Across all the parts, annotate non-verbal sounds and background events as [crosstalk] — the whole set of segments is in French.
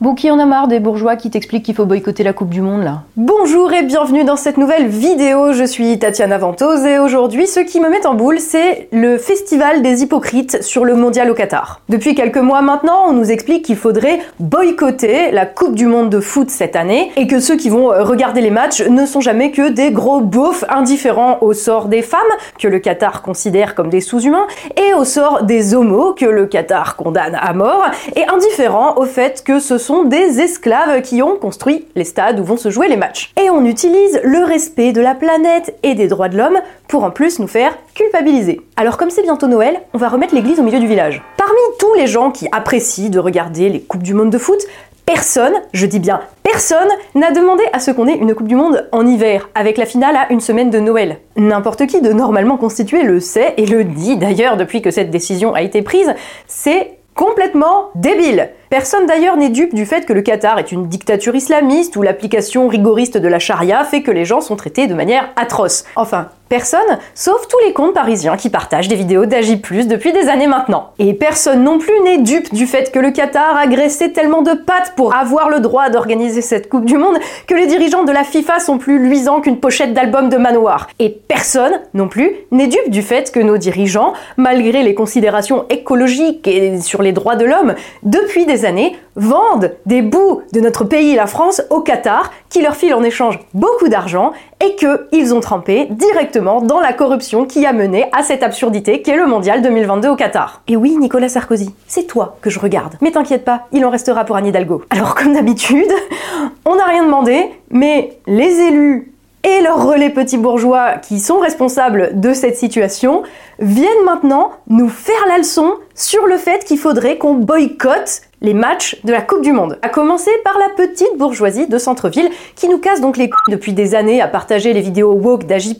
Bon, qui en a marre des bourgeois qui t'expliquent qu'il faut boycotter la Coupe du Monde là Bonjour et bienvenue dans cette nouvelle vidéo. Je suis Tatiana Ventose et aujourd'hui, ce qui me met en boule, c'est le festival des hypocrites sur le mondial au Qatar. Depuis quelques mois maintenant, on nous explique qu'il faudrait boycotter la Coupe du Monde de foot cette année et que ceux qui vont regarder les matchs ne sont jamais que des gros beaufs indifférents au sort des femmes, que le Qatar considère comme des sous-humains, et au sort des homos, que le Qatar condamne à mort, et indifférents au fait que ce sont des esclaves qui ont construit les stades où vont se jouer les matchs. Et on utilise le respect de la planète et des droits de l'homme pour en plus nous faire culpabiliser. Alors comme c'est bientôt Noël, on va remettre l'église au milieu du village. Parmi tous les gens qui apprécient de regarder les Coupes du Monde de foot, personne, je dis bien personne, n'a demandé à ce qu'on ait une Coupe du Monde en hiver, avec la finale à une semaine de Noël. N'importe qui de normalement constitué le sait et le dit d'ailleurs depuis que cette décision a été prise, c'est complètement débile. Personne d'ailleurs n'est dupe du fait que le Qatar est une dictature islamiste où l'application rigoriste de la charia fait que les gens sont traités de manière atroce. Enfin, Personne, sauf tous les comptes parisiens qui partagent des vidéos d'Agi+, depuis des années maintenant. Et personne non plus n'est dupe du fait que le Qatar a graissé tellement de pattes pour avoir le droit d'organiser cette Coupe du Monde que les dirigeants de la FIFA sont plus luisants qu'une pochette d'album de Manoir. Et personne non plus n'est dupe du fait que nos dirigeants, malgré les considérations écologiques et sur les droits de l'homme, depuis des années, vendent des bouts de notre pays, la France, au Qatar, qui leur file en échange beaucoup d'argent et qu'ils ont trempé directement dans la corruption qui a mené à cette absurdité qu'est le mondial 2022 au Qatar. Et oui, Nicolas Sarkozy, c'est toi que je regarde. Mais t'inquiète pas, il en restera pour Anne Hidalgo. Alors comme d'habitude, on n'a rien demandé, mais les élus et leurs relais petits bourgeois qui sont responsables de cette situation viennent maintenant nous faire la leçon sur le fait qu'il faudrait qu'on boycotte les matchs de la Coupe du Monde. À commencer par la petite bourgeoisie de centre-ville qui nous casse donc les couilles depuis des années à partager les vidéos woke d'Agi+.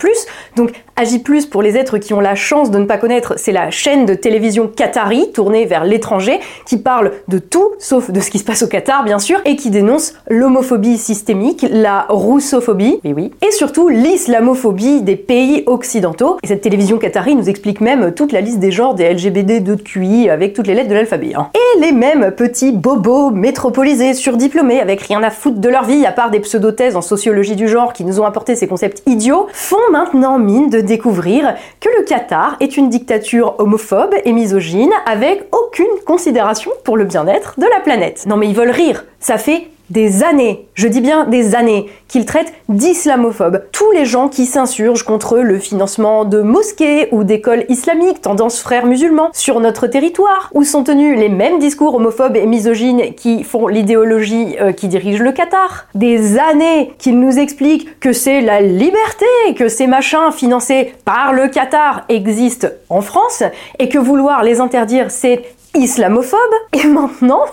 Donc Agi+, pour les êtres qui ont la chance de ne pas connaître, c'est la chaîne de télévision qatari tournée vers l'étranger qui parle de tout sauf de ce qui se passe au Qatar bien sûr et qui dénonce l'homophobie systémique, la roussophobie, oui oui, et surtout l'islamophobie des pays occidentaux. Et cette télévision qatari nous explique même toute la liste des genres des LGBT 2 de QI avec toutes les lettres de l'alphabet. Hein. Et les mêmes petits petits bobos métropolisés, surdiplômés, avec rien à foutre de leur vie à part des pseudo-thèses en sociologie du genre qui nous ont apporté ces concepts idiots, font maintenant mine de découvrir que le Qatar est une dictature homophobe et misogyne avec aucune considération pour le bien-être de la planète. Non mais ils veulent rire, ça fait des années, je dis bien des années, qu'ils traitent d'islamophobes tous les gens qui s'insurgent contre le financement de mosquées ou d'écoles islamiques tendance frères musulmans sur notre territoire, où sont tenus les mêmes discours homophobes et misogynes qui font l'idéologie euh, qui dirige le Qatar. Des années qu'ils nous expliquent que c'est la liberté, que ces machins financés par le Qatar existent en France, et que vouloir les interdire c'est islamophobe, et maintenant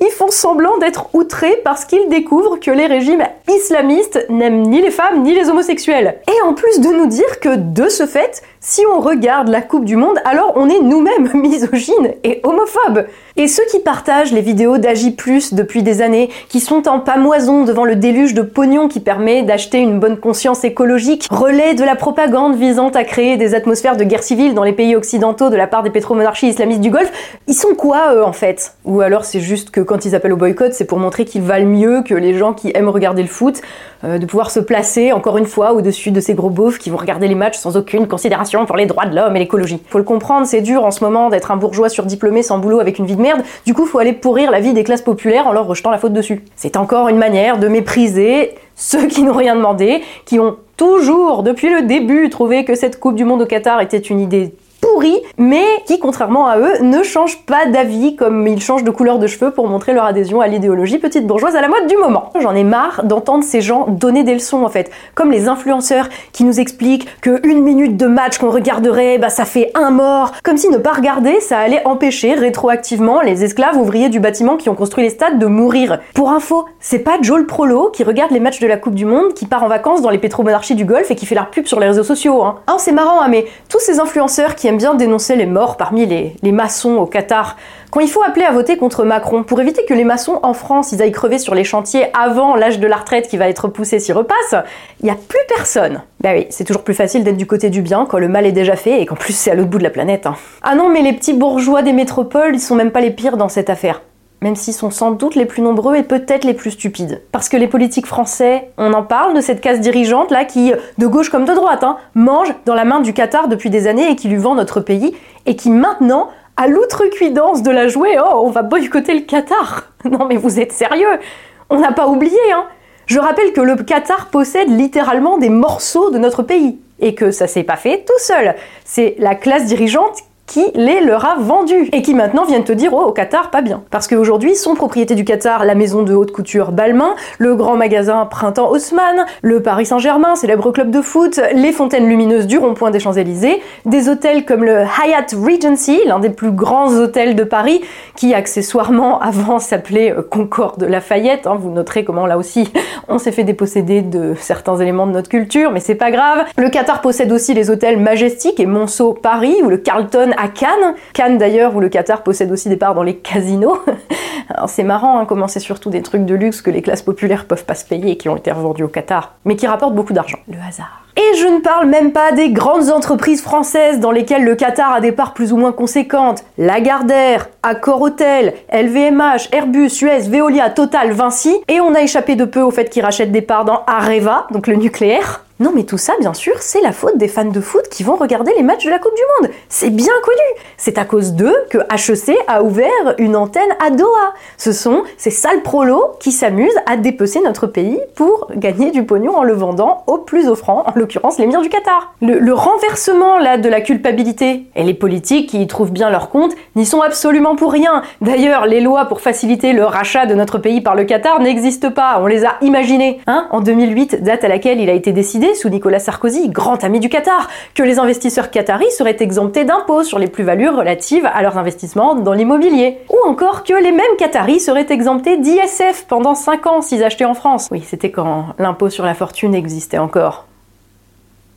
ils font semblant d'être outrés parce qu'ils découvrent que les régimes islamistes n'aiment ni les femmes ni les homosexuels. Et en plus de nous dire que de ce fait, si on regarde la Coupe du Monde, alors on est nous-mêmes [laughs] misogynes et homophobes. Et ceux qui partagent les vidéos d'Agi depuis des années, qui sont en pamoison devant le déluge de pognon qui permet d'acheter une bonne conscience écologique, relaient de la propagande visant à créer des atmosphères de guerre civile dans les pays occidentaux de la part des pétromonarchies islamistes du Golfe, ils sont quoi eux en fait? Ou alors c'est juste que quand ils appellent au boycott, c'est pour montrer qu'ils valent mieux que les gens qui aiment regarder le foot, euh, de pouvoir se placer encore une fois au-dessus de ces gros beaufs qui vont regarder les matchs sans aucune considération pour les droits de l'homme et l'écologie. Faut le comprendre, c'est dur en ce moment d'être un bourgeois surdiplômé sans boulot avec une vie de merde, du coup faut aller pourrir la vie des classes populaires en leur rejetant la faute dessus. C'est encore une manière de mépriser ceux qui n'ont rien demandé, qui ont toujours, depuis le début, trouvé que cette Coupe du Monde au Qatar était une idée mais qui, contrairement à eux, ne changent pas d'avis comme ils changent de couleur de cheveux pour montrer leur adhésion à l'idéologie petite bourgeoise à la mode du moment. J'en ai marre d'entendre ces gens donner des leçons en fait, comme les influenceurs qui nous expliquent que une minute de match qu'on regarderait, bah ça fait un mort, comme si ne pas regarder, ça allait empêcher rétroactivement les esclaves ouvriers du bâtiment qui ont construit les stades de mourir. Pour info, c'est pas Joel Prolo qui regarde les matchs de la Coupe du Monde, qui part en vacances dans les pétromonarchies du Golfe et qui fait la pub sur les réseaux sociaux. Hein. Ah, c'est marrant, hein, mais tous ces influenceurs qui aiment bien dénoncer les morts parmi les, maçons au Qatar. Quand il faut appeler à voter contre Macron pour éviter que les maçons en France ils aillent crever sur les chantiers avant l'âge de la retraite qui va être poussé s'y repasse, il n'y a plus personne. Bah oui, c'est toujours plus facile d'être du côté du bien quand le mal est déjà fait et qu'en plus c'est à l'autre bout de la planète. Hein. Ah non, mais les petits bourgeois des métropoles, ils sont même pas les pires dans cette affaire. Même s'ils sont sans doute les plus nombreux et peut-être les plus stupides. Parce que les politiques français, on en parle de cette casse dirigeante là qui, de gauche comme de droite, hein, mange dans la main du Qatar depuis des années et qui lui vend notre pays et qui maintenant à l'outrecuidance de la jouer, oh, on va boycotter le Qatar. [laughs] Non mais vous êtes sérieux? On n'a pas oublié, hein Je rappelle que le Qatar possède littéralement des morceaux de notre pays et que ça s'est pas fait tout seul. C'est la classe dirigeante qui les leur a vendus et qui maintenant viennent te dire oh au Qatar pas bien parce qu'aujourd'hui sont propriété du Qatar la maison de haute couture Balmain, le grand magasin Printemps Haussmann, le Paris Saint-Germain, célèbre club de foot, les fontaines lumineuses du rond-point des Champs-Élysées, des hôtels comme le Hyatt Regency, l'un des plus grands hôtels de Paris qui accessoirement [laughs] avant s'appelait euh, Concorde Lafayette, hein, vous noterez comment là aussi [laughs] on s'est fait déposséder de certains éléments de notre culture mais c'est pas grave. Le Qatar possède aussi les hôtels Majestic et Monceau Paris ou le Carlton à Cannes. Cannes d'ailleurs, où le Qatar possède aussi des parts dans les casinos. [laughs] Alors c'est marrant hein, comment c'est surtout des trucs de luxe que les classes populaires peuvent pas se payer et qui ont été revendus au Qatar, mais qui rapportent beaucoup d'argent. Le hasard. Et je ne parle même pas des grandes entreprises françaises dans lesquelles le Qatar a des parts plus ou moins conséquentes. Lagardère, Accor Hotel, LVMH, Airbus, Suez, Veolia, Total, Vinci. Et on a échappé de peu au fait qu'ils rachètent des parts dans Areva, donc le nucléaire. Non mais tout ça, bien sûr, c'est la faute des fans de foot qui vont regarder les matchs de la Coupe du Monde. C'est bien connu. C'est à cause d'eux que HEC a ouvert une antenne à Doha. Ce sont ces sales prolos qui s'amusent à dépecer notre pays pour gagner du pognon en le vendant au plus offrant, en l'occurrence l'émir du Qatar. Le, renversement de la culpabilité et les politiques qui y trouvent bien leur compte n'y sont absolument pour rien. D'ailleurs, les lois pour faciliter le rachat de notre pays par le Qatar n'existent pas. On les a imaginées. Hein en 2008, date à laquelle il a été décidé sous Nicolas Sarkozy, grand ami du Qatar, que les investisseurs qataris seraient exemptés d'impôts sur les plus-values relatives à leurs investissements dans l'immobilier. Ou encore que les mêmes Qataris seraient exemptés d'ISF pendant 5 ans s'ils achetaient en France. Oui, c'était quand l'impôt sur la fortune existait encore.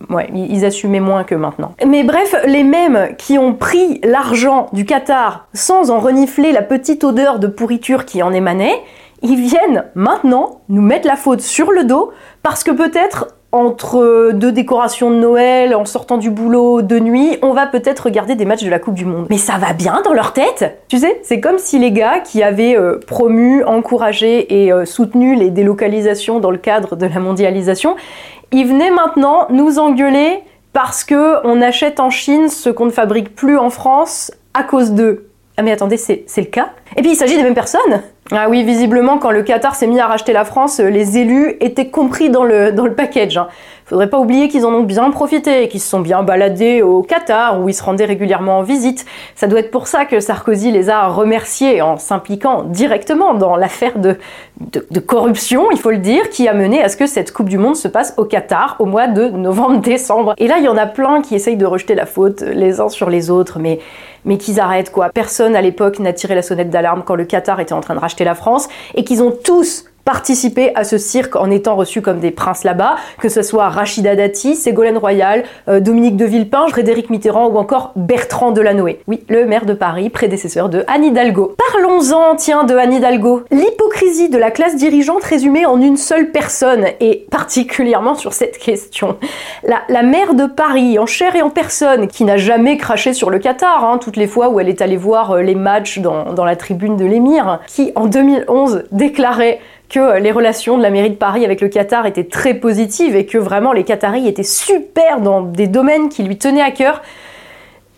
Ouais, ils assumaient moins que maintenant. Mais bref, les mêmes qui ont pris l'argent du Qatar sans en renifler la petite odeur de pourriture qui en émanait, ils viennent maintenant nous mettre la faute sur le dos parce que peut-être entre deux décorations de Noël, en sortant du boulot de nuit, on va peut-être regarder des matchs de la Coupe du Monde. Mais ça va bien dans leur tête Tu sais, c'est comme si les gars qui avaient euh, promu, encouragé et euh, soutenu les délocalisations dans le cadre de la mondialisation, ils venaient maintenant nous engueuler parce que on achète en Chine ce qu'on ne fabrique plus en France à cause d'eux. Ah mais attendez, c'est le cas? Et puis il s'agit des mêmes personnes ah oui, visiblement, quand le Qatar s'est mis à racheter la France, euh, les élus étaient compris dans le, dans le package. Hein. Faudrait pas oublier qu'ils en ont bien profité, qu'ils se sont bien baladés au Qatar, où ils se rendaient régulièrement en visite. Ça doit être pour ça que Sarkozy les a remerciés en s'impliquant directement dans l'affaire de, de, corruption, il faut le dire, qui a mené à ce que cette Coupe du Monde se passe au Qatar au mois de novembre-décembre. Et là, il y en a plein qui essayent de rejeter la faute les uns sur les autres, mais mais qu'ils arrêtent quoi. Personne à l'époque n'a tiré la sonnette d'alarme quand le Qatar était en train de racheter la France et qu'ils ont tous participer à ce cirque en étant reçus comme des princes là-bas, que ce soit Rachida Dati, Ségolène Royal, euh, Dominique de Villepin, Frédéric Mitterrand ou encore Bertrand Delanoë. Oui, le maire de Paris, prédécesseur de Anne Hidalgo. Parlons-en, tiens, de Anne Hidalgo. L'hypocrisie de la classe dirigeante résumée en une seule personne, et particulièrement sur cette question. La, la maire de Paris, en chair et en personne, qui n'a jamais craché sur le Qatar, hein, toutes les fois où elle est allée voir euh, les matchs dans, dans la tribune de l'émir, qui en 2011 déclarait que les relations de la mairie de Paris avec le Qatar étaient très positives et que vraiment les Qataris étaient super dans des domaines qui lui tenaient à cœur.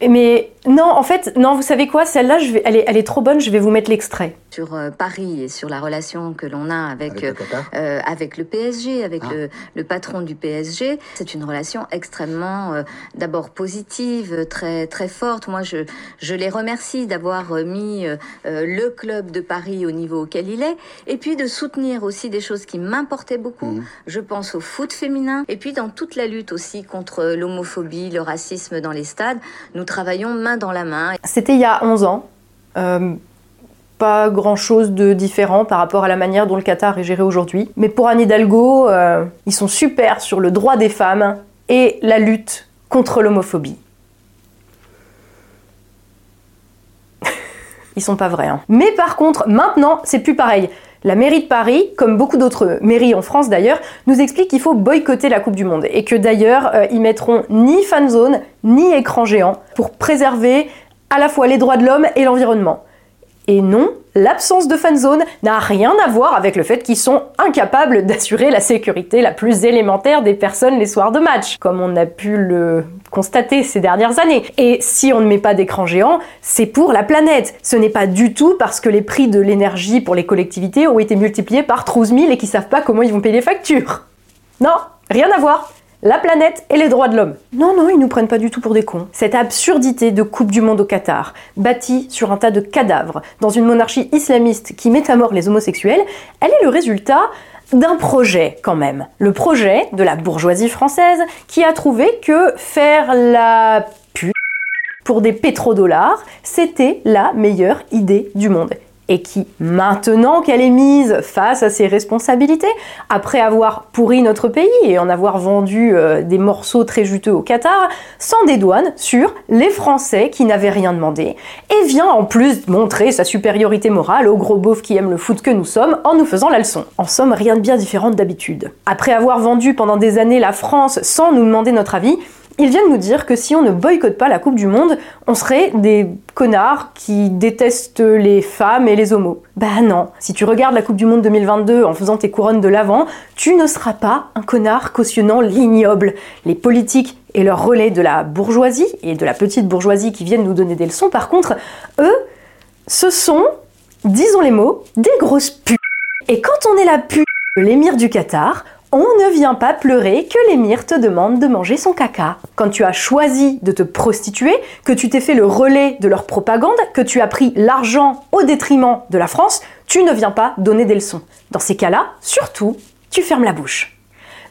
Mais non, en fait, non, vous savez quoi? Celle-là, elle, est, elle est trop bonne, je vais vous mettre l'extrait sur euh, Paris et sur la relation que l'on a avec, avec, le, euh, avec le PSG, avec ah. le, le, patron du PSG. C'est une relation extrêmement euh, d'abord positive, très, très forte. Moi, je, je les remercie d'avoir mis le club de Paris au niveau auquel il est et puis de soutenir aussi des choses qui m'importaient beaucoup. Mmh. Je pense au foot féminin et puis dans toute la lutte aussi contre l'homophobie, le racisme dans les stades. Nous travaillons main dans la main. C'était il y a 11 ans pas grand-chose de différent par rapport à la manière dont le Qatar est géré aujourd'hui. Mais pour Anne Hidalgo, euh, ils sont super sur le droit des femmes et la lutte contre l'homophobie. [laughs] ils sont pas vrais. Hein. Mais par contre, maintenant, c'est plus pareil. La mairie de Paris, comme beaucoup d'autres mairies en France d'ailleurs, nous explique qu'il faut boycotter la Coupe du Monde et que d'ailleurs, euh, ils mettront ni fan zone ni écran géant pour préserver à la fois les droits de l'homme et l'environnement. Et non, l'absence de fan zone n'a rien à voir avec le fait qu'ils sont incapables d'assurer la sécurité la plus élémentaire des personnes les soirs de match, comme on a pu le constater ces dernières années. Et si on ne met pas d'écran géant, c'est pour la planète. Ce n'est pas du tout parce que les prix de l'énergie pour les collectivités ont été multipliés par 12 000 et qu'ils savent pas comment ils vont payer les factures. Non, rien à voir la planète et les droits de l'homme. Non, non, ils nous prennent pas du tout pour des cons. Cette absurdité de Coupe du Monde au Qatar, bâtie sur un tas de cadavres, dans une monarchie islamiste qui met à mort les homosexuels, elle est le résultat d'un projet quand même. Le projet de la bourgeoisie française qui a trouvé que faire la pute pour des pétrodollars, c'était la meilleure idée du monde et qui, maintenant qu'elle est mise face à ses responsabilités, après avoir pourri notre pays et en avoir vendu euh, des morceaux très juteux au Qatar, s'en dédouane sur les Français qui n'avaient rien demandé et vient en plus montrer sa supériorité morale aux gros beaufs qui aiment le foot que nous sommes en nous faisant la leçon. En somme, rien de bien différent d'habitude. Après avoir vendu pendant des années la France sans nous demander notre avis, ils viennent nous dire que si on ne boycotte pas la Coupe du Monde, on serait des connards qui détestent les femmes et les homos. Bah non, si tu regardes la Coupe du Monde 2022 en faisant tes couronnes de l'avant, tu ne seras pas un connard cautionnant l'ignoble. Les politiques et leurs relais de la bourgeoisie et de la petite bourgeoisie qui viennent nous donner des leçons, par contre, eux, ce sont, disons les mots, des grosses putes. Et quand on est la pute de l'émir du Qatar, on ne vient pas pleurer que l'émir te demande de manger son caca. Quand tu as choisi de te prostituer, que tu t'es fait le relais de leur propagande, que tu as pris l'argent au détriment de la France, tu ne viens pas donner des leçons. Dans ces cas-là, surtout, tu fermes la bouche.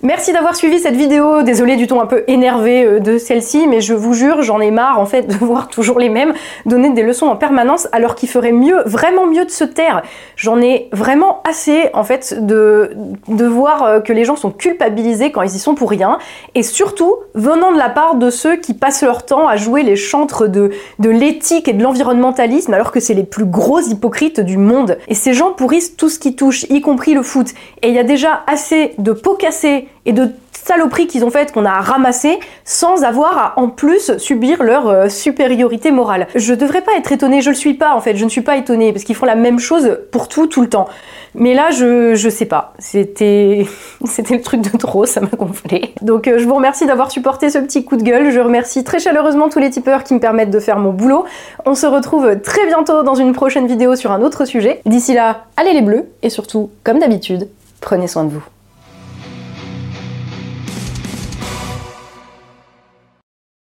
Merci d'avoir suivi cette vidéo. Désolé du ton un peu énervé euh, de celle-ci, mais je vous jure, j'en ai marre en fait de [laughs] voir toujours les mêmes donner des leçons en permanence alors qu'il ferait mieux, vraiment mieux de se taire. J'en ai vraiment assez en fait de, de voir euh, que les gens sont culpabilisés quand ils y sont pour rien et surtout venant de la part de ceux qui passent leur temps à jouer les chantres de, de l'éthique et de l'environnementalisme alors que c'est les plus gros hypocrites du monde. Et ces gens pourrissent tout ce qui touche, y compris le foot. Et il y a déjà assez de pots cassés et de saloperies qu'ils ont faites qu'on a ramassées sans avoir à en plus subir leur euh, supériorité morale. Je devrais pas être étonnée, je le suis pas en fait, je ne suis pas étonnée parce qu'ils font la même chose pour tout, tout le temps. Mais là, je, je sais pas. [laughs] C'était, le truc de trop, ça m'a gonflé. Donc, euh, je vous remercie d'avoir supporté ce petit coup de gueule. Je remercie très chaleureusement tous les tipeurs qui me permettent de faire mon boulot. On se retrouve très bientôt dans une prochaine vidéo sur un autre sujet. D'ici là, allez les bleus et surtout, comme d'habitude, prenez soin de vous.